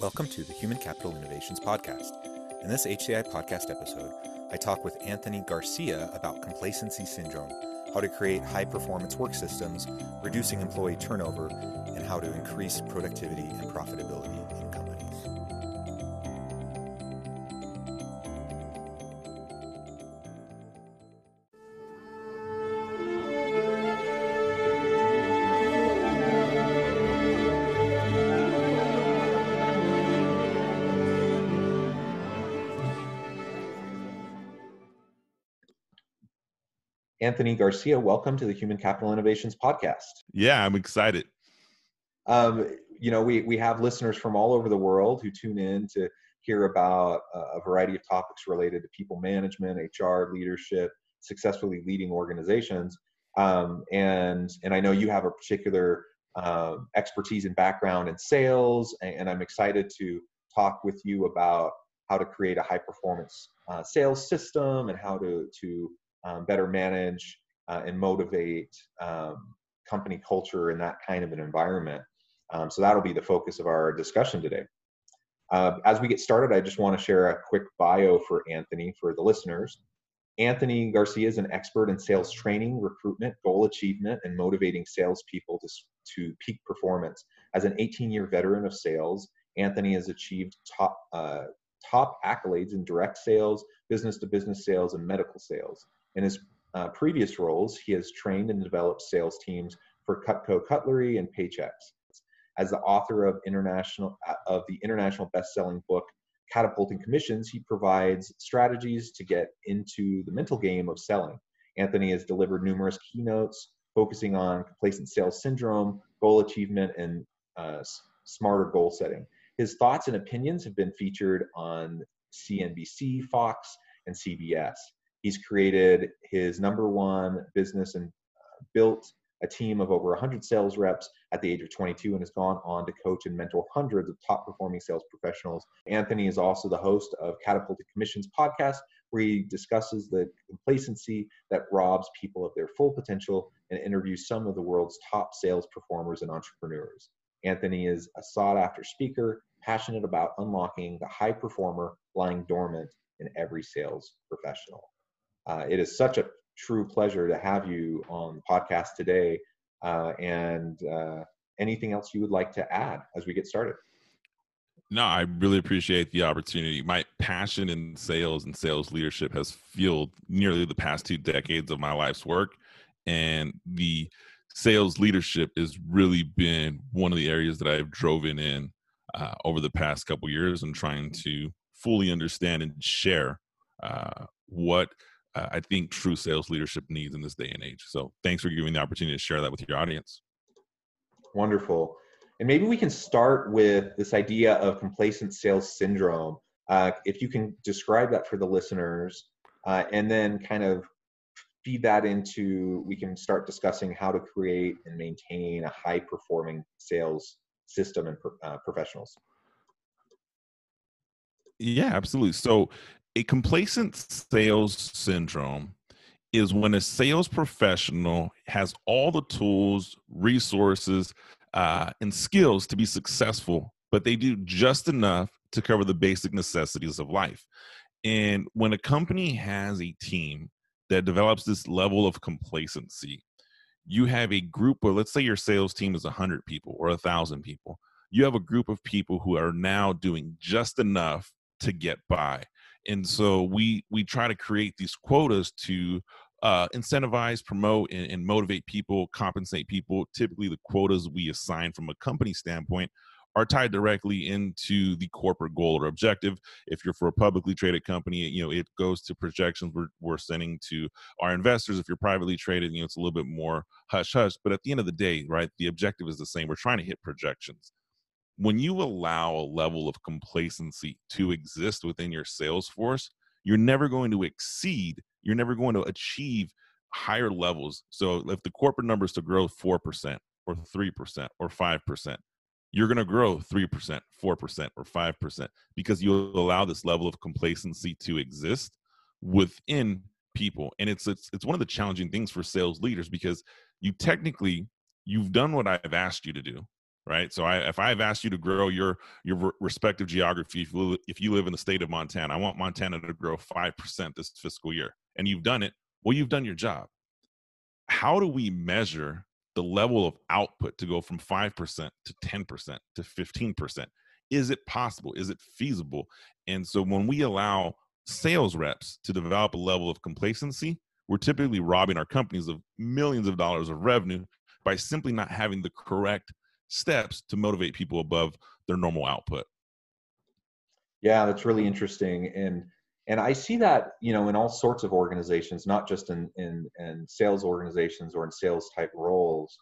Welcome to the Human Capital Innovations Podcast. In this HCI podcast episode, I talk with Anthony Garcia about complacency syndrome, how to create high performance work systems, reducing employee turnover, and how to increase productivity and profitability Anthony Garcia, welcome to the Human Capital Innovations Podcast. Yeah, I'm excited. Um, you know, we, we have listeners from all over the world who tune in to hear about a variety of topics related to people management, HR, leadership, successfully leading organizations. Um, and, and I know you have a particular um, expertise and background in sales, and, and, I'm excited to talk with you about how to create a high performance uh, sales system and how to, to um, better manage uh, and motivate um, company culture in that kind of an environment. Um, so that'll be the focus of our discussion today. Uh, as we get started, I just want to share a quick bio for Anthony for the listeners. Anthony Garcia is an expert in sales training, recruitment, goal achievement, and motivating salespeople to, to peak performance. As an 18 year veteran of sales, Anthony has achieved top, uh, top accolades in direct sales, business to business sales, and medical sales. In his uh, previous roles, he has trained and developed sales teams for Cutco Cutlery and Paychex. As the author of international uh, of the international best-selling book Catapulting Commissions, he provides strategies to get into the mental game of selling. Anthony has delivered numerous keynotes focusing on complacent sales syndrome, goal achievement, and uh, smarter goal setting. His thoughts and opinions have been featured on CNBC, Fox, and CBS. He's created his number one business and uh, built a team of over 100 sales reps at the age of 22 and has gone on to coach and mentor hundreds of top performing sales professionals. Anthony is also the host of Catapulted Commissions podcast, where he discusses the complacency that robs people of their full potential and interviews some of the world's top sales performers and entrepreneurs. Anthony is a sought after speaker, passionate about unlocking the high performer lying dormant in every sales professional. Uh, it is such a true pleasure to have you on the podcast today. Uh, and uh, anything else you would like to add as we get started? No, I really appreciate the opportunity. My passion in sales and sales leadership has fueled nearly the past two decades of my life's work. And the sales leadership has really been one of the areas that I've driven in uh, over the past couple years and trying to fully understand and share uh, what uh, I think true sales leadership needs in this day and age. So thanks for giving the opportunity to share that with your audience. Wonderful. And maybe we can start with this idea of complacent sales syndrome. Uh, if you can describe that for the listeners, uh, and then kind of feed that into, we can start discussing how to create and maintain a high performing sales system and uh, professionals. Yeah, absolutely. So a complacent sales syndrome is when a sales professional has all the tools, resources, uh, and skills to be successful, but they do just enough to cover the basic necessities of life. And when a company has a team that develops this level of complacency, you have a group of, let's say your sales team is 100 people or 1,000 people. You have a group of people who are now doing just enough to get by and so we we try to create these quotas to uh, incentivize, promote, and, and, motivate people, compensate people. Typically, the quotas we assign from a company standpoint are tied directly into the corporate goal or objective. If you're for a publicly traded company, you know it goes to projections we're, we're sending to our investors. If you're privately traded, you know it's a little bit more hush hush. But at the end of the day, right, the objective is the same. We're trying to hit projections. When you allow a level of complacency to exist within your sales force, you're never going to exceed, you're never going to achieve higher levels. So if the corporate number is to grow 4% or 3% or 5%, you're going to grow 3%, 4%, or 5% because you allow this level of complacency to exist within people. And it's, it's, it's one of the challenging things for sales leaders because you technically, you've done what I've asked you to do right? So I, if I've asked you to grow your your respective geography, if you, if you live in the state of Montana, I want Montana to grow five percent this fiscal year, and you've done it. Well, you've done your job. How do we measure the level of output to go from five percent to ten percent to fifteen percent? Is it possible? Is it feasible? And so when we allow sales reps to develop a level of complacency, we're typically robbing our companies of millions of dollars of revenue by simply not having the correct steps to motivate people above their normal output. Yeah, that's really interesting. And and I see that, you know, in all sorts of organizations, not just in in, in sales organizations or in sales type roles,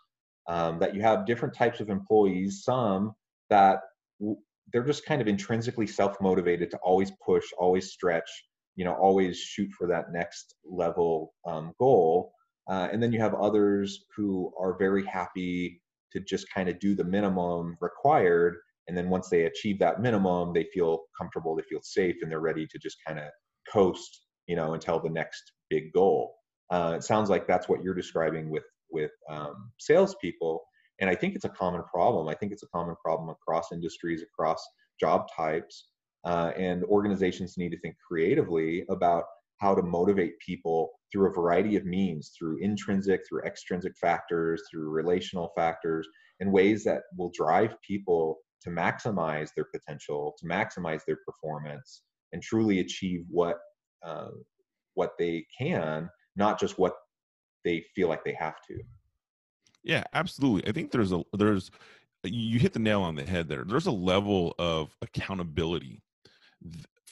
um, that you have different types of employees. Some that w- they're just kind of intrinsically self motivated to always push, always stretch, you know, always shoot for that next level um, goal. Uh, and then you have others who are very happy to just kind of do the minimum required and then once they achieve that minimum they feel comfortable they feel safe and they're ready to just kind of coast you know until the next big goal. Uh, it sounds like that's what you're describing with with um, salespeople and i think it's a common problem. I think it's a common problem across industries across job types uh, and organizations need to think creatively about how to motivate people through a variety of means through intrinsic through extrinsic factors through relational factors in ways that will drive people to maximize their potential to maximize their performance and truly achieve what uh, what they can not just what they feel like they have to. Yeah absolutely. I think there's a there's you hit the nail on the head there. There's a level of accountability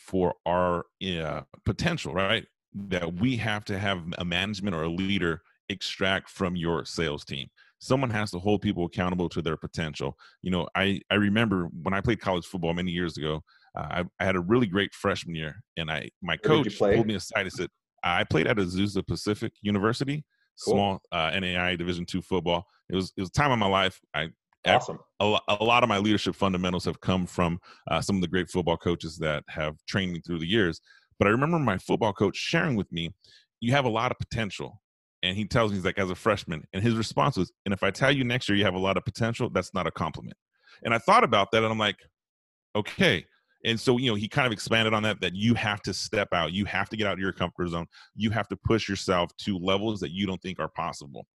for our uh, potential, right? That we have to have a management or a leader extract from your sales team. Someone has to hold people accountable to their potential. You know, I, I remember when I played college football many years ago, uh, I, I, had a really great freshman year, and I my coach pulled me aside and said, "I played at Azusa Pacific University, cool. small uh, NAIA Division two football. It was it was time of my life. I Awesome. A, a, lot of my leadership fundamentals have come from uh, some of the great football coaches that have trained me through the years. But I remember my football coach sharing with me, you have a lot of potential. And he tells me, he's like, as a freshman. And his response was, and if I tell you next year you have a lot of potential, that's not a compliment. And I thought about that and I'm like, okay. And so, you know, he kind of expanded on that, that you have to step out. You have to get out of your comfort zone. You have to push yourself to levels that you don't think are possible.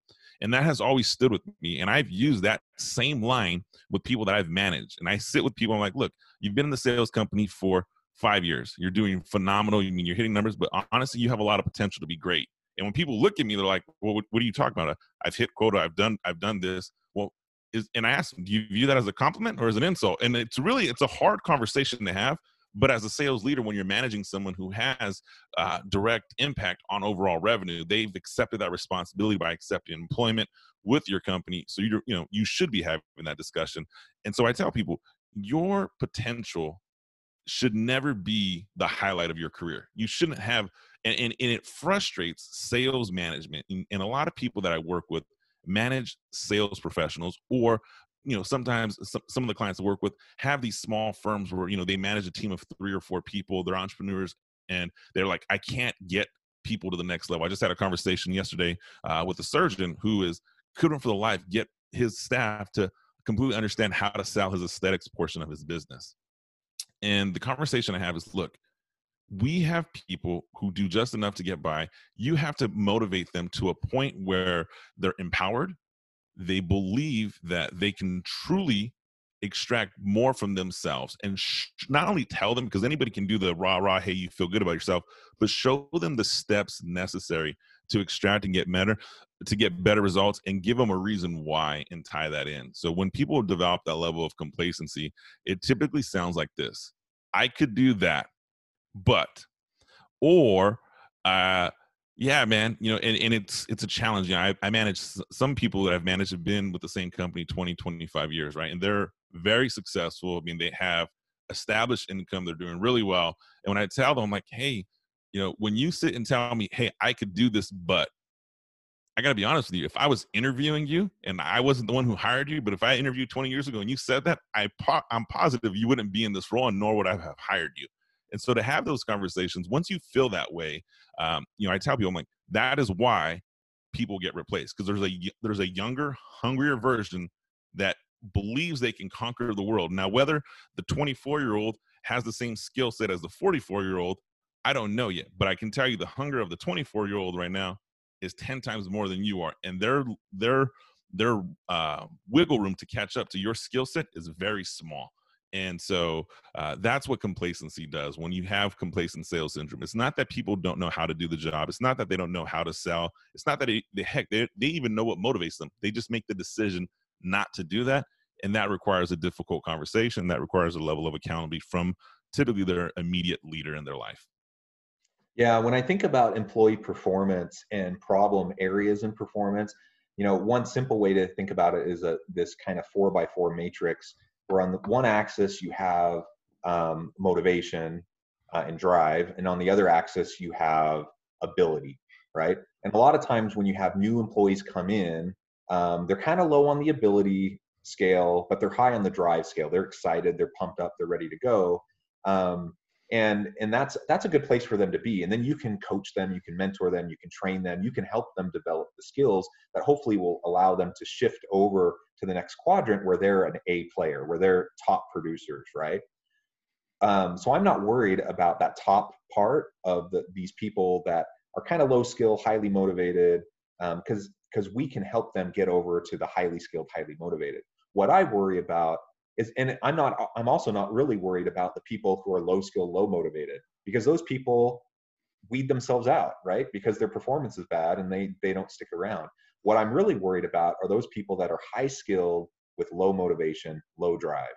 And that has always stood with me. And I've used that same line with people that I've managed. And I sit with people, I'm like, look, you've been in the sales company for five years. You're doing phenomenal. You mean you're hitting numbers, but honestly, you have a lot of potential to be great. And when people look at me, they're like, well, what, what are you talking about? I've hit quota. I've done, I've done this. Well, is, and I ask them, do you view that as a compliment or as an insult? And it's really, it's a hard conversation to have but as a sales leader, when you're managing someone who has uh, direct impact on overall revenue, they've accepted that responsibility by accepting employment with your company. So you you know you should be having that discussion. And so I tell people, your potential should never be the highlight of your career. You shouldn't have, and, and, and it frustrates sales management. And, and a lot of people that I work with manage sales professionals or you know sometimes some, some of the clients I work with have these small firms where you know they manage a team of three or four people they're entrepreneurs and they're like i can't get people to the next level. I just had a conversation yesterday uh, with a surgeon who is couldn't for the life get his staff to completely understand how to sell his aesthetics portion of his business. And the conversation i have is look we have people who do just enough to get by. You have to motivate them to a point where they're empowered they believe that they can truly extract more from themselves and sh- not only tell them because anybody can do the rah rah hey you feel good about yourself but show them the steps necessary to extract and get better to get better results and give them a reason why and tie that in so when people develop that level of complacency it typically sounds like this i could do that but or uh yeah, man. You know, and, and it's it's a challenge. You know, I, I manage some people that I've managed have been with the same company 20, 25 years, right? And they're very successful. I mean, they have established income, they're doing really well. And when I tell them, I'm like, hey, you know, when you sit and tell me, hey, I could do this, but I got to be honest with you. If I was interviewing you and I wasn't the one who hired you, but if I interviewed 20 years ago and you said that, I po- I'm positive you wouldn't be in this role, and nor would I have hired you. And so to have those conversations, once you feel that way, um, you know, I tell people, I'm like, that is why people get replaced because there's a there's a younger, hungrier version that believes they can conquer the world. Now, whether the 24 year old has the same skill set as the 44 year old, I don't know yet. But I can tell you the hunger of the 24 year old right now is 10 times more than you are, and their their their uh, wiggle room to catch up to your skill set is very small. And so uh, that's what complacency does. When you have complacent sales syndrome, it's not that people don't know how to do the job. It's not that they don't know how to sell. It's not that they, heck they, they even know what motivates them. They just make the decision not to do that, and that requires a difficult conversation. That requires a level of accountability from typically their immediate leader in their life. Yeah, when I think about employee performance and problem areas in performance, you know, one simple way to think about it is a this kind of four by four matrix where on the one axis you have um, motivation uh, and drive, and on the other axis you have ability, right? And a lot of times when you have new employees come in, um, they're kind of low on the ability scale, but they're high on the drive scale. They're excited, they're pumped up, they're ready to go. Um, and and that's that's a good place for them to be and then you can coach them you can mentor them you can train them you can help them develop the skills that hopefully will allow them to shift over to the next quadrant where they're an a player where they're top producers right? Um, so i'm not worried about that top part of the, these people that are kind of low skill highly motivated because um, because we can help them get over to the highly skilled highly motivated. What i worry about is and i'm not i'm also not really worried about the people who are low skill low motivated because those people weed themselves out right? Because their performance is bad and they they don't stick around what i'm really worried about are those people that are high skilled with low motivation low drive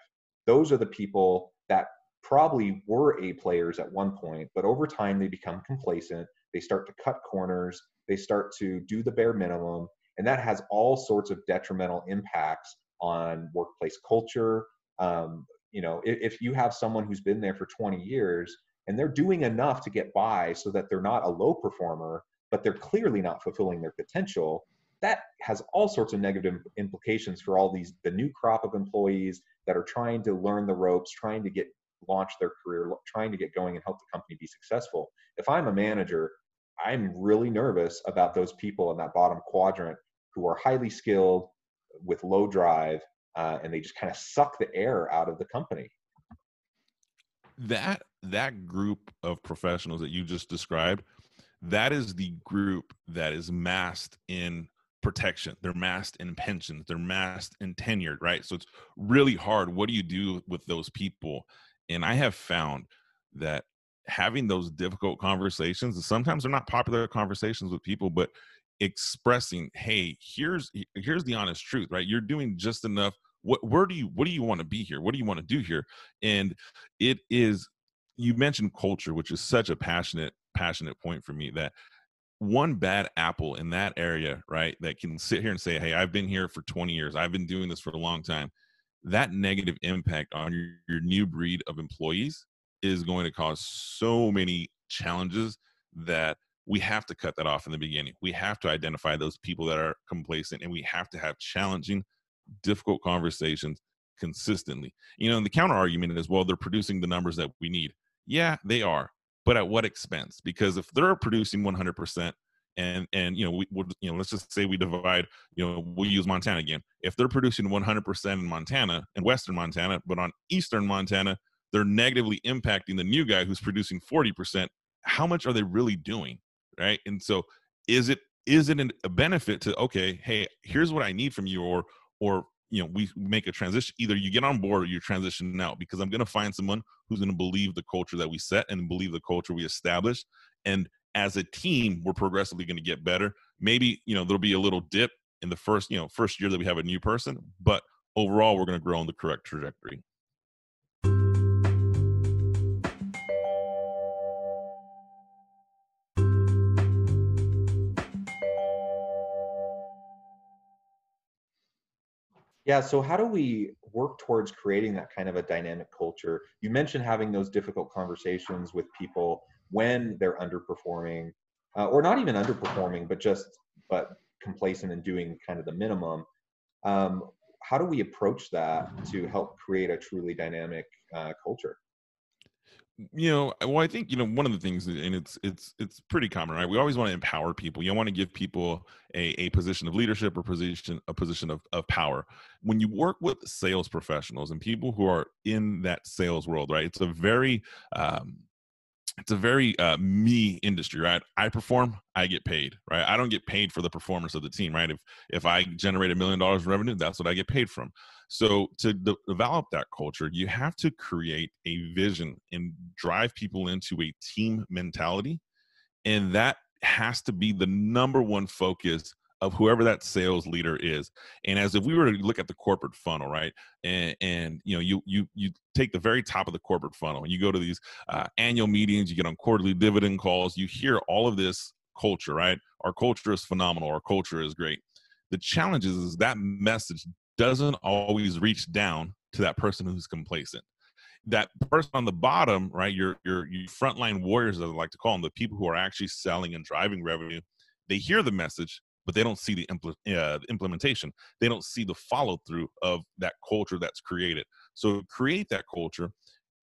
those are the people that probably were a players at one point but over time they become complacent they start to cut corners they start to do the bare minimum and that has all sorts of detrimental impacts on workplace culture. Um, you know, if, if you have someone who's been there for 20 years and they're doing enough to get by so that they're not a low performer, but they're clearly not fulfilling their potential, that has all sorts of negative implications for all these the new crop of employees that are trying to learn the ropes, trying to get launch their career, trying to get going and help the company be successful. If I'm a manager, I'm really nervous about those people in that bottom quadrant who are highly skilled, with low drive uh, and they just kind of suck the air out of the company that that group of professionals that you just described that is the group that is masked in protection. They're masked in pensions. They're masked in tenured right? So it's really hard. What do you do with those people? And i have found that having those difficult conversations and sometimes they're not popular conversations with people but expressing hey here's here's the honest truth right? You're doing just enough. What where do you what do you want to be here? What do you want to do here? And it is you mentioned culture which is such a passionate passionate point for me that one bad apple in that area right that can sit here and say hey i've been here for 20 years i've been doing this for a long time that negative impact on your, your new breed of employees is going to cause so many challenges that we have to cut that off in the beginning. We have to identify those people that are complacent and we have to have challenging, difficult conversations consistently. You know, and the counter argument is, well, they're producing the numbers that we need. Yeah, they are, but at what expense? Because if they're producing 100%, and and you know we would you know let's just say we divide you know we use Montana again. If they're producing 100% in Montana in western Montana, but on eastern Montana they're negatively impacting the new guy who's producing 40%, how much are they really doing? right and so is it is it a benefit to okay hey here's what i need from you or or you know we make a transition either you get on board or you transition out because i'm going to find someone who's going to believe the culture that we set and believe the culture we establish. And as a team we're progressively going to get better. Maybe you know there'll be a little dip in the first you know first year that we have a new person but overall we're going to grow on the correct trajectory Yeah. So how do we work towards creating that kind of a dynamic culture? You mentioned having those difficult conversations with people when they're underperforming, uh, or not even underperforming, but just but complacent and doing kind of the minimum. Um, how do we approach that to help create a truly dynamic uh, culture? You know well i think you know one of the things and it's it's it's pretty common right? We always want to empower people. You want to give people a, a position of leadership or position a position of, of power. When you work with sales professionals and people who are in that sales world right it's a very um, it's a very uh, me industry, right? I perform, I get paid, right? I don't get paid for the performance of the team, right? If if I generate a million dollars revenue, that's what I get paid from. So to de- develop that culture, you have to create a vision and drive people into a team mentality, and that has to be the number one focus of whoever that sales leader is and as if we were to look at the corporate funnel right and and you know you you you take the very top of the corporate funnel and you go to these uh, annual meetings you get on quarterly dividend calls you hear all of this culture right our culture is phenomenal our culture is great the challenge is, is that message doesn't always reach down to that person who's complacent that person on the bottom, right? Your your your frontline warriors, as I like to call them, the people who are actually selling and driving revenue, they hear the message, but they don't see the, impl- uh, implementation. They don't see the follow through of that culture that's created. So create that culture.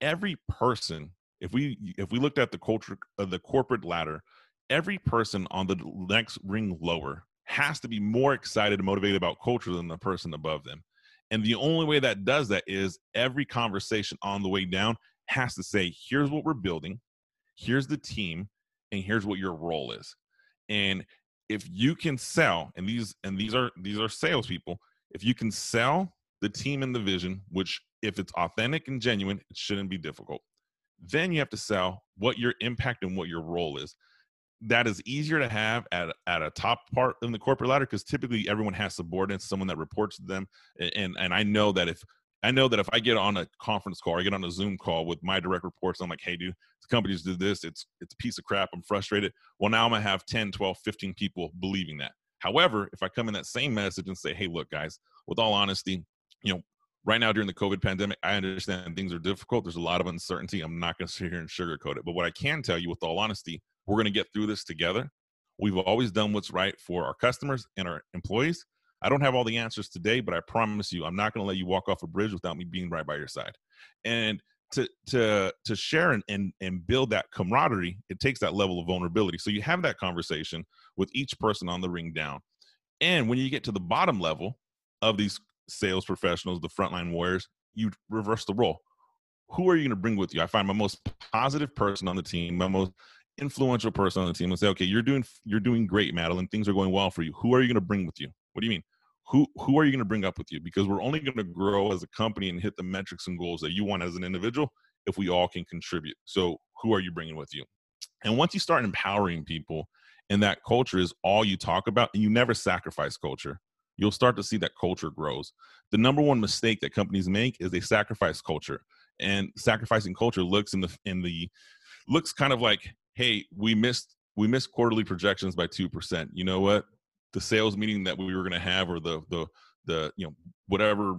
Every person, if we if we looked at the culture of the corporate ladder, every person on the next ring lower has to be more excited and motivated about culture than the person above them. And the only way that does that is every conversation on the way down has to say, here's what we're building, here's the team, and here's what your role is. And if you can sell, and these and these are these are salespeople, if you can sell the team and the vision, which if it's authentic and genuine, it shouldn't be difficult. Then you have to sell what your impact and what your role is. That is easier to have at at a top part in the corporate ladder because typically everyone has subordinates, someone that reports to them. And and I know that if I know that if I get on a conference call, I get on a Zoom call with my direct reports, I'm like, hey, dude, the companies did this. It's it's a piece of crap. I'm frustrated. Well, now I'm gonna have 10, 12, 15 people believing that. However, if I come in that same message and say, hey, look, guys, with all honesty, you know, right now during the COVID pandemic, I understand things are difficult. There's a lot of uncertainty. I'm not gonna sit here and sugarcoat it. But what I can tell you with all honesty, we're gonna get through this together. We've always done what's right for our customers and our employees. I don't have all the answers today, but I promise you, I'm not going to let you walk off a bridge without me being right by your side. And to to to share and, and and build that camaraderie, it takes that level of vulnerability. So you have that conversation with each person on the ring down. And when you get to the bottom level of these sales professionals, the frontline warriors, you reverse the role. Who are you going to bring with you? I find my most positive person on the team, my most influential person on the team, and say, okay, you're doing you're doing great, Madeline. Things are going well for you. Who are you going to bring with you? What do you mean? Who who are you going to bring up with you? Because we're only going to grow as a company and hit the metrics and goals that you want as an individual if we all can contribute. So who are you bringing with you? And once you start empowering people, and that culture is all you talk about, and you never sacrifice culture, you'll start to see that culture grows. The number one mistake that companies make is they sacrifice culture, and sacrificing culture looks in the in the looks kind of like, hey, we missed we missed quarterly projections by two percent. You know what? The sales meeting that we were going to have or the the the you know whatever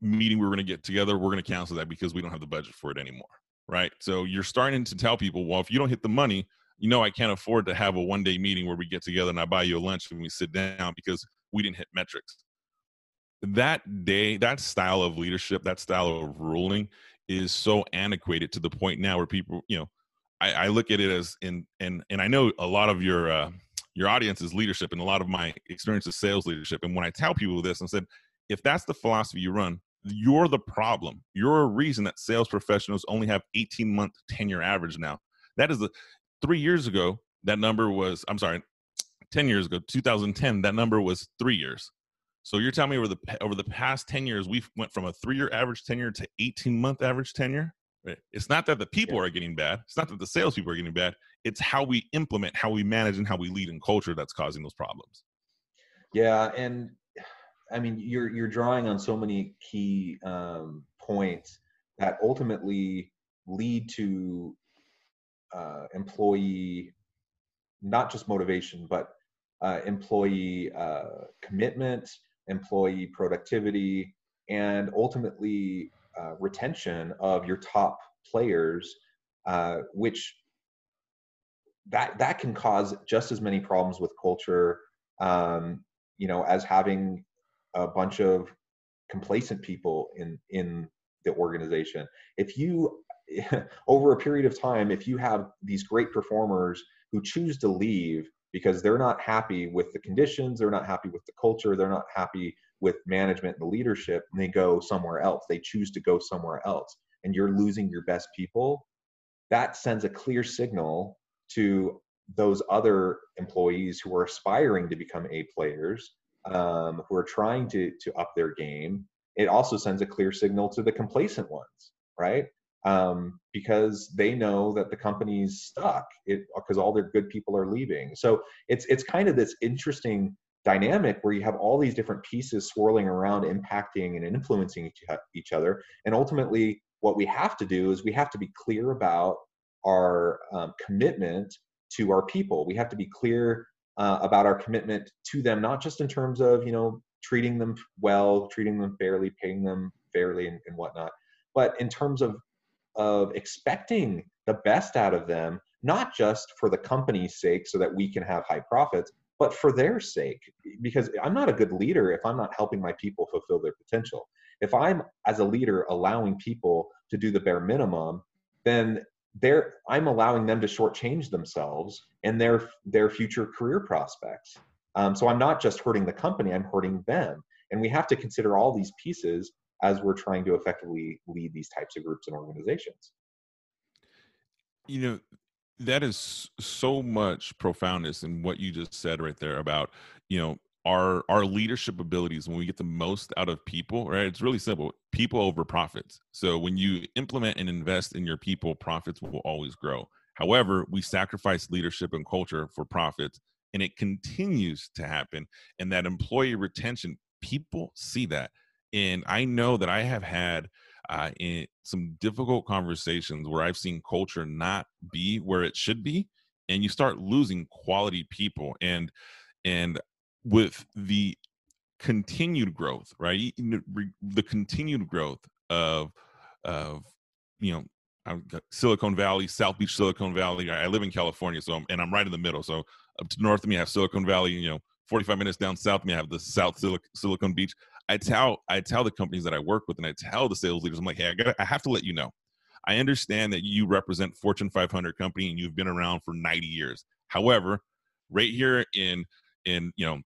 meeting we were going to get together we're going to cancel that because we don't have the budget for it anymore right? So you're starting to tell people well if you don't hit the money you know i can't afford to have a one day meeting where we get together and i buy you a lunch and we sit down because we didn't hit metrics. That day that style of leadership that style of ruling is so antiquated to the point now where people you know i, I look at it as in and and i know a lot of your uh, your audience is leadership and a lot of my experience is sales leadership. And when i tell people this and said if that's the philosophy you run you're the problem. You're a reason that sales professionals only have 18 month tenure average now. That is the three years ago that number was i'm sorry 10 years ago 2010 that number was three years. So you're telling me over the over the past 10 years we went from a three year average tenure to 18 month average tenure right? it's not that the people yeah. are getting bad it's not that the salespeople are getting bad it's how we implement how we manage and how we lead in culture that's causing those problems yeah and i mean you're you're drawing on so many key um, points that ultimately lead to uh, employee not just motivation but uh, employee uh, commitment employee productivity and ultimately uh, retention of your top players, uh, which that that can cause just as many problems with culture, um, you know, as having a bunch of complacent people in in the organization. If you over a period of time, if you have these great performers who choose to leave because they're not happy with the conditions, they're not happy with the culture, they're not happy with management and the leadership, and they go somewhere else. They choose to go somewhere else, and you're losing your best people. That sends a clear signal to those other employees who are aspiring to become A players, um, who are trying to to up their game. It also sends a clear signal to the complacent ones, right? um, because they know that the company's stuck because all their good people are leaving. So it's it's kind of this interesting dynamic where you have all these different pieces swirling around, impacting and influencing each, other. And ultimately, what we have to do is we have to be clear about our um, commitment to our people. We have to be clear uh, about our commitment to them, not just in terms of you know treating them well, treating them fairly, paying them fairly, and, and whatnot, but in terms of of expecting the best out of them, not just for the company's sake so that we can have high profits, but for their sake. Because I'm not a good leader if I'm not helping my people fulfill their potential. If I'm, as a leader, allowing people to do the bare minimum, then they're, I'm allowing them to shortchange themselves and their their future career prospects. Um, so I'm not just hurting the company; I'm hurting them. And we have to consider all these pieces as we're trying to effectively lead these types of groups and organizations. You know, that is so much profoundness in what you just said right there about, you know, our our leadership abilities when we get the most out of people, right? It's really simple. People over profits. So when you implement and invest in your people, profits will always grow. However, we sacrifice leadership and culture for profits and it continues to happen and that employee retention people see that and I know that I have had uh, in some difficult conversations where I've seen culture not be where it should be, and you start losing quality people. And and with the continued growth, right? The continued growth of of you know Silicon Valley, South Beach, Silicon Valley. I live in California, so I'm, and I'm right in the middle. So up to north of me, I have Silicon Valley. You know, 45 minutes down south of me, I have the South Silicon Beach. I tell I tell the companies that I work with and I tell the sales leaders, I'm like, hey, I got I have to let you know. I understand that you represent Fortune 500 company and you've been around for 90 years. However, right here in in you know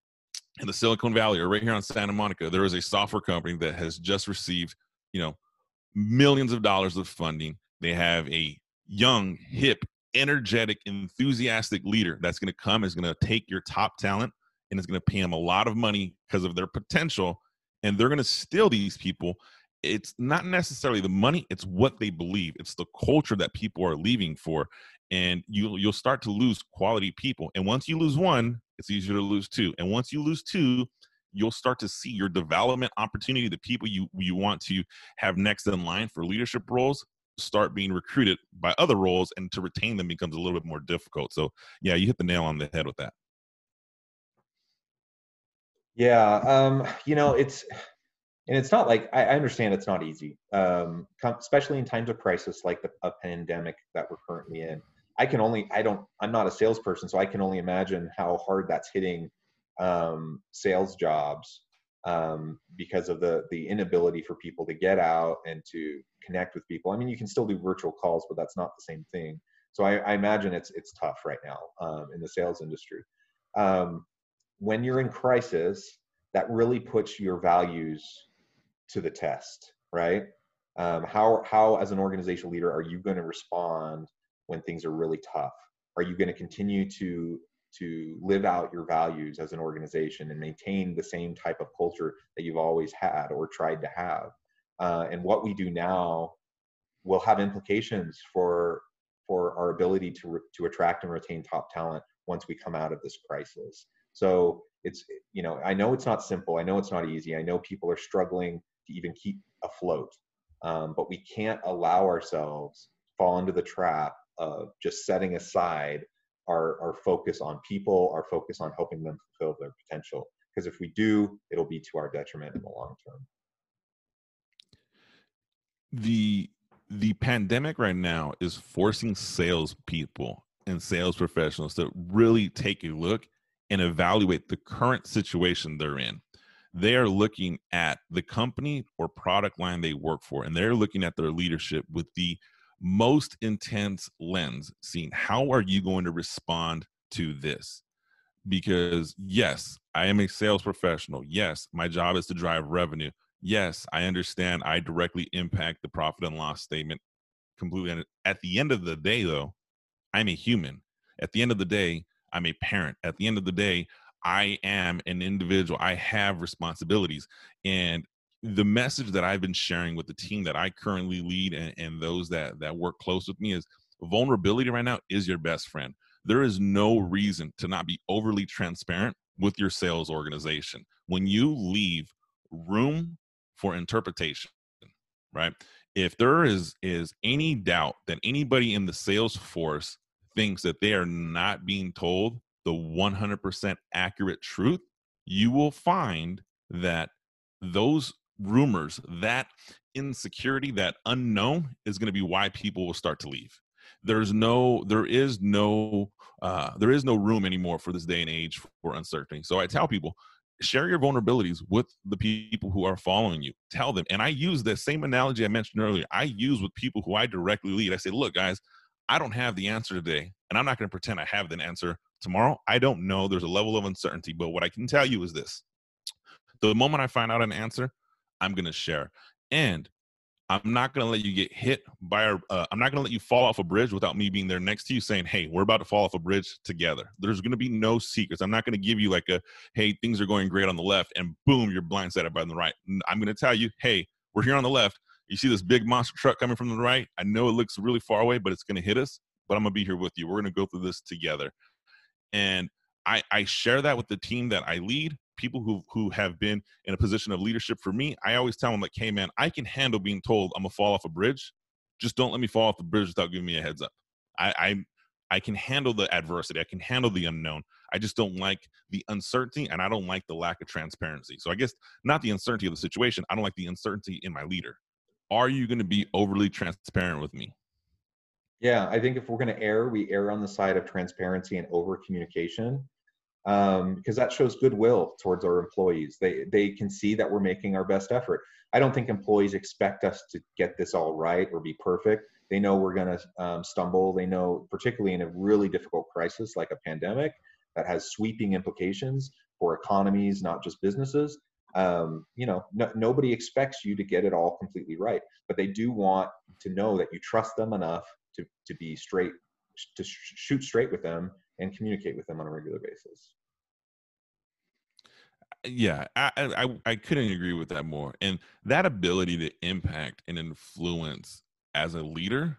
in the Silicon Valley or right here on Santa Monica, there is a software company that has just received you know millions of dollars of funding. They have a young, hip, energetic, enthusiastic leader that's going to come is going to take your top talent and is going to pay them a lot of money because of their potential and they're going to steal these people it's not necessarily the money it's what they believe it's the culture that people are leaving for and you you'll start to lose quality people and once you lose one it's easier to lose two and once you lose two you'll start to see your development opportunity the people you you want to have next in line for leadership roles start being recruited by other roles and to retain them becomes a little bit more difficult so yeah you hit the nail on the head with that yeah, um, you know, it's and it's not like I, I understand it's not easy, um, especially in times of crisis like the, a pandemic that we're currently in. I can only I don't I'm not a salesperson, so I can only imagine how hard that's hitting um, sales jobs um, because of the the inability for people to get out and to connect with people. I mean, you can still do virtual calls, but that's not the same thing. So I, I imagine it's it's tough right now um, in the sales industry. Um, when you're in crisis, that really puts your values to the test, right? Um, how how as an organizational leader are you going to respond when things are really tough? Are you going to continue to to live out your values as an organization and maintain the same type of culture that you've always had or tried to have? Uh, and what we do now will have implications for for our ability to to attract and retain top talent once we come out of this crisis. So it's, you know, I know it's not simple. I know it's not easy. I know people are struggling to even keep afloat. Um, but we can't allow ourselves fall into the trap of just setting aside our, our focus on people, our focus on helping them fulfill their potential. Because if we do, it'll be to our detriment in the long term. the the pandemic right now is forcing salespeople and sales professionals to really take a look and evaluate the current situation they're in. They are looking at the company or product line they work for, and they're looking at their leadership with the most intense lens, seeing how are you going to respond to this? Because yes, I am a sales professional. Yes, my job is to drive revenue. Yes, I understand I directly impact the profit and loss statement completely. And at the end of the day, though, I'm a human. At the end of the day, I'm a parent. At the end of the day, I am an individual. I have responsibilities. And the message that I've been sharing with the team that I currently lead and, and those that that work close with me is vulnerability right now is your best friend. There is no reason to not be overly transparent with your sales organization. When you leave room for interpretation, right? If there is is any doubt that anybody in the sales force thinks that they are not being told the 100% accurate truth, you will find that those rumors, that insecurity, that unknown is going to be why people will start to leave. There's no, there is no, uh, there is no room anymore for this day and age for uncertainty. So I tell people, share your vulnerabilities with the people who are following you. Tell them, and I use the same analogy I mentioned earlier. I use with people who I directly lead. I say, look, guys, I don't have the answer today, and I'm not going to pretend I have the answer tomorrow. I don't know. There's a level of uncertainty, but what I can tell you is this: the moment I find out an answer, I'm going to share. And I'm not going to let you get hit by a, uh, I'm not going to let you fall off a bridge without me being there next to you saying, Hey, we're about to fall off a bridge together. There's going to be no secrets. I'm not going to give you like a, Hey, things are going great on the left and boom, you're blindsided by the right. I'm going to tell you, Hey, we're here on the left. You see this big monster truck coming from the right. I know it looks really far away, but it's going to hit us, but I'm going to be here with you. We're going to go through this together. And I, I share that with the team that I lead people who who have been in a position of leadership for me, I always tell them like, hey man, I can handle being told I'm gonna fall off a bridge. Just don't let me fall off the bridge without giving me a heads up. I, I I can handle the adversity. I can handle the unknown. I just don't like the uncertainty and I don't like the lack of transparency. So I guess not the uncertainty of the situation. I don't like the uncertainty in my leader. Are you going to be overly transparent with me? Yeah, I think if we're going to err, we err on the side of transparency and over communication um, because that shows goodwill towards our employees. They they can see that we're making our best effort. I don't think employees expect us to get this all right or be perfect. They know we're going to um, stumble. They know, particularly in a really difficult crisis like a pandemic that has sweeping implications for economies, not just businesses. Um, you know, no, nobody expects you to get it all completely right, but they do want to know that you trust them enough to to be straight, to sh- shoot straight with them and communicate with them on a regular basis. Yeah I, I i couldn't agree with that more and that ability to impact and influence as a leader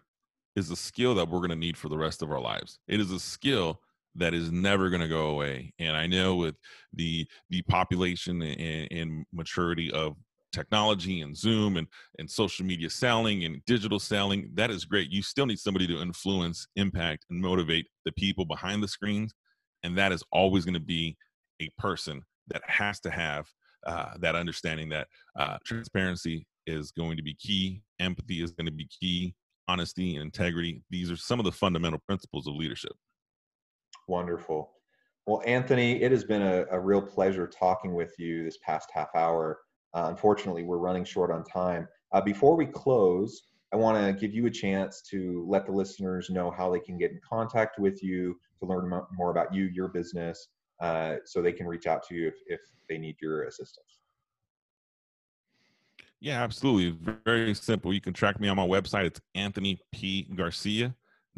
is a skill that we're going to need for the rest of our lives. It is a skill that is never going to go away and i know with the the population and, and maturity of technology and zoom and and social media selling and digital selling that is great you still need somebody to influence impact and motivate the people behind the screens and that is always going to be a person that has to have uh, that understanding that uh, transparency is going to be key, empathy is going to be key, honesty and integrity. These are some of the fundamental principles of leadership. Wonderful. Well, Anthony, it has been a, a real pleasure talking with you this past half hour. Uh, unfortunately, we're running short on time. Uh, before we close, I want to give you a chance to let the listeners know how they can get in contact with you to learn more about you, your business, uh, so they can reach out to you if, if they need your assistance. Yeah, absolutely. Very simple. You can track me on my website. It's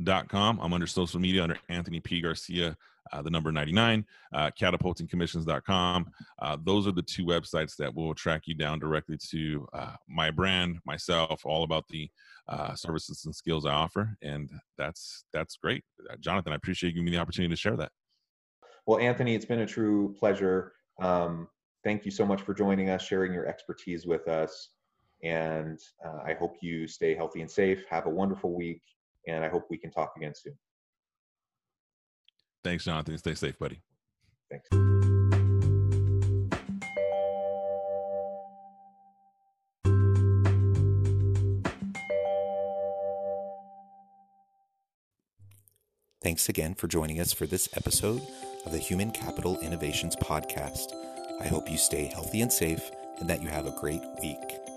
anthonypgarcia.com. I'm under social media under Anthony P. Garcia, uh, the number 99, uh, catapultingcommissions.com. Uh, those are the two websites that will track you down directly to uh, my brand, myself, all about the uh, services and skills I offer. And that's, that's great. Uh, Jonathan, I appreciate you giving me the opportunity to share that. Well, Anthony, it's been a true pleasure. Um, thank you so much for joining us, sharing your expertise with us. And uh, I hope you stay healthy and safe. Have a wonderful week. And I hope we can talk again soon. Thanks, Jonathan. Stay safe, buddy. Thanks. Thanks again for joining us for this episode of the Human Capital Innovations Podcast. I hope you stay healthy and safe and that you have a great week.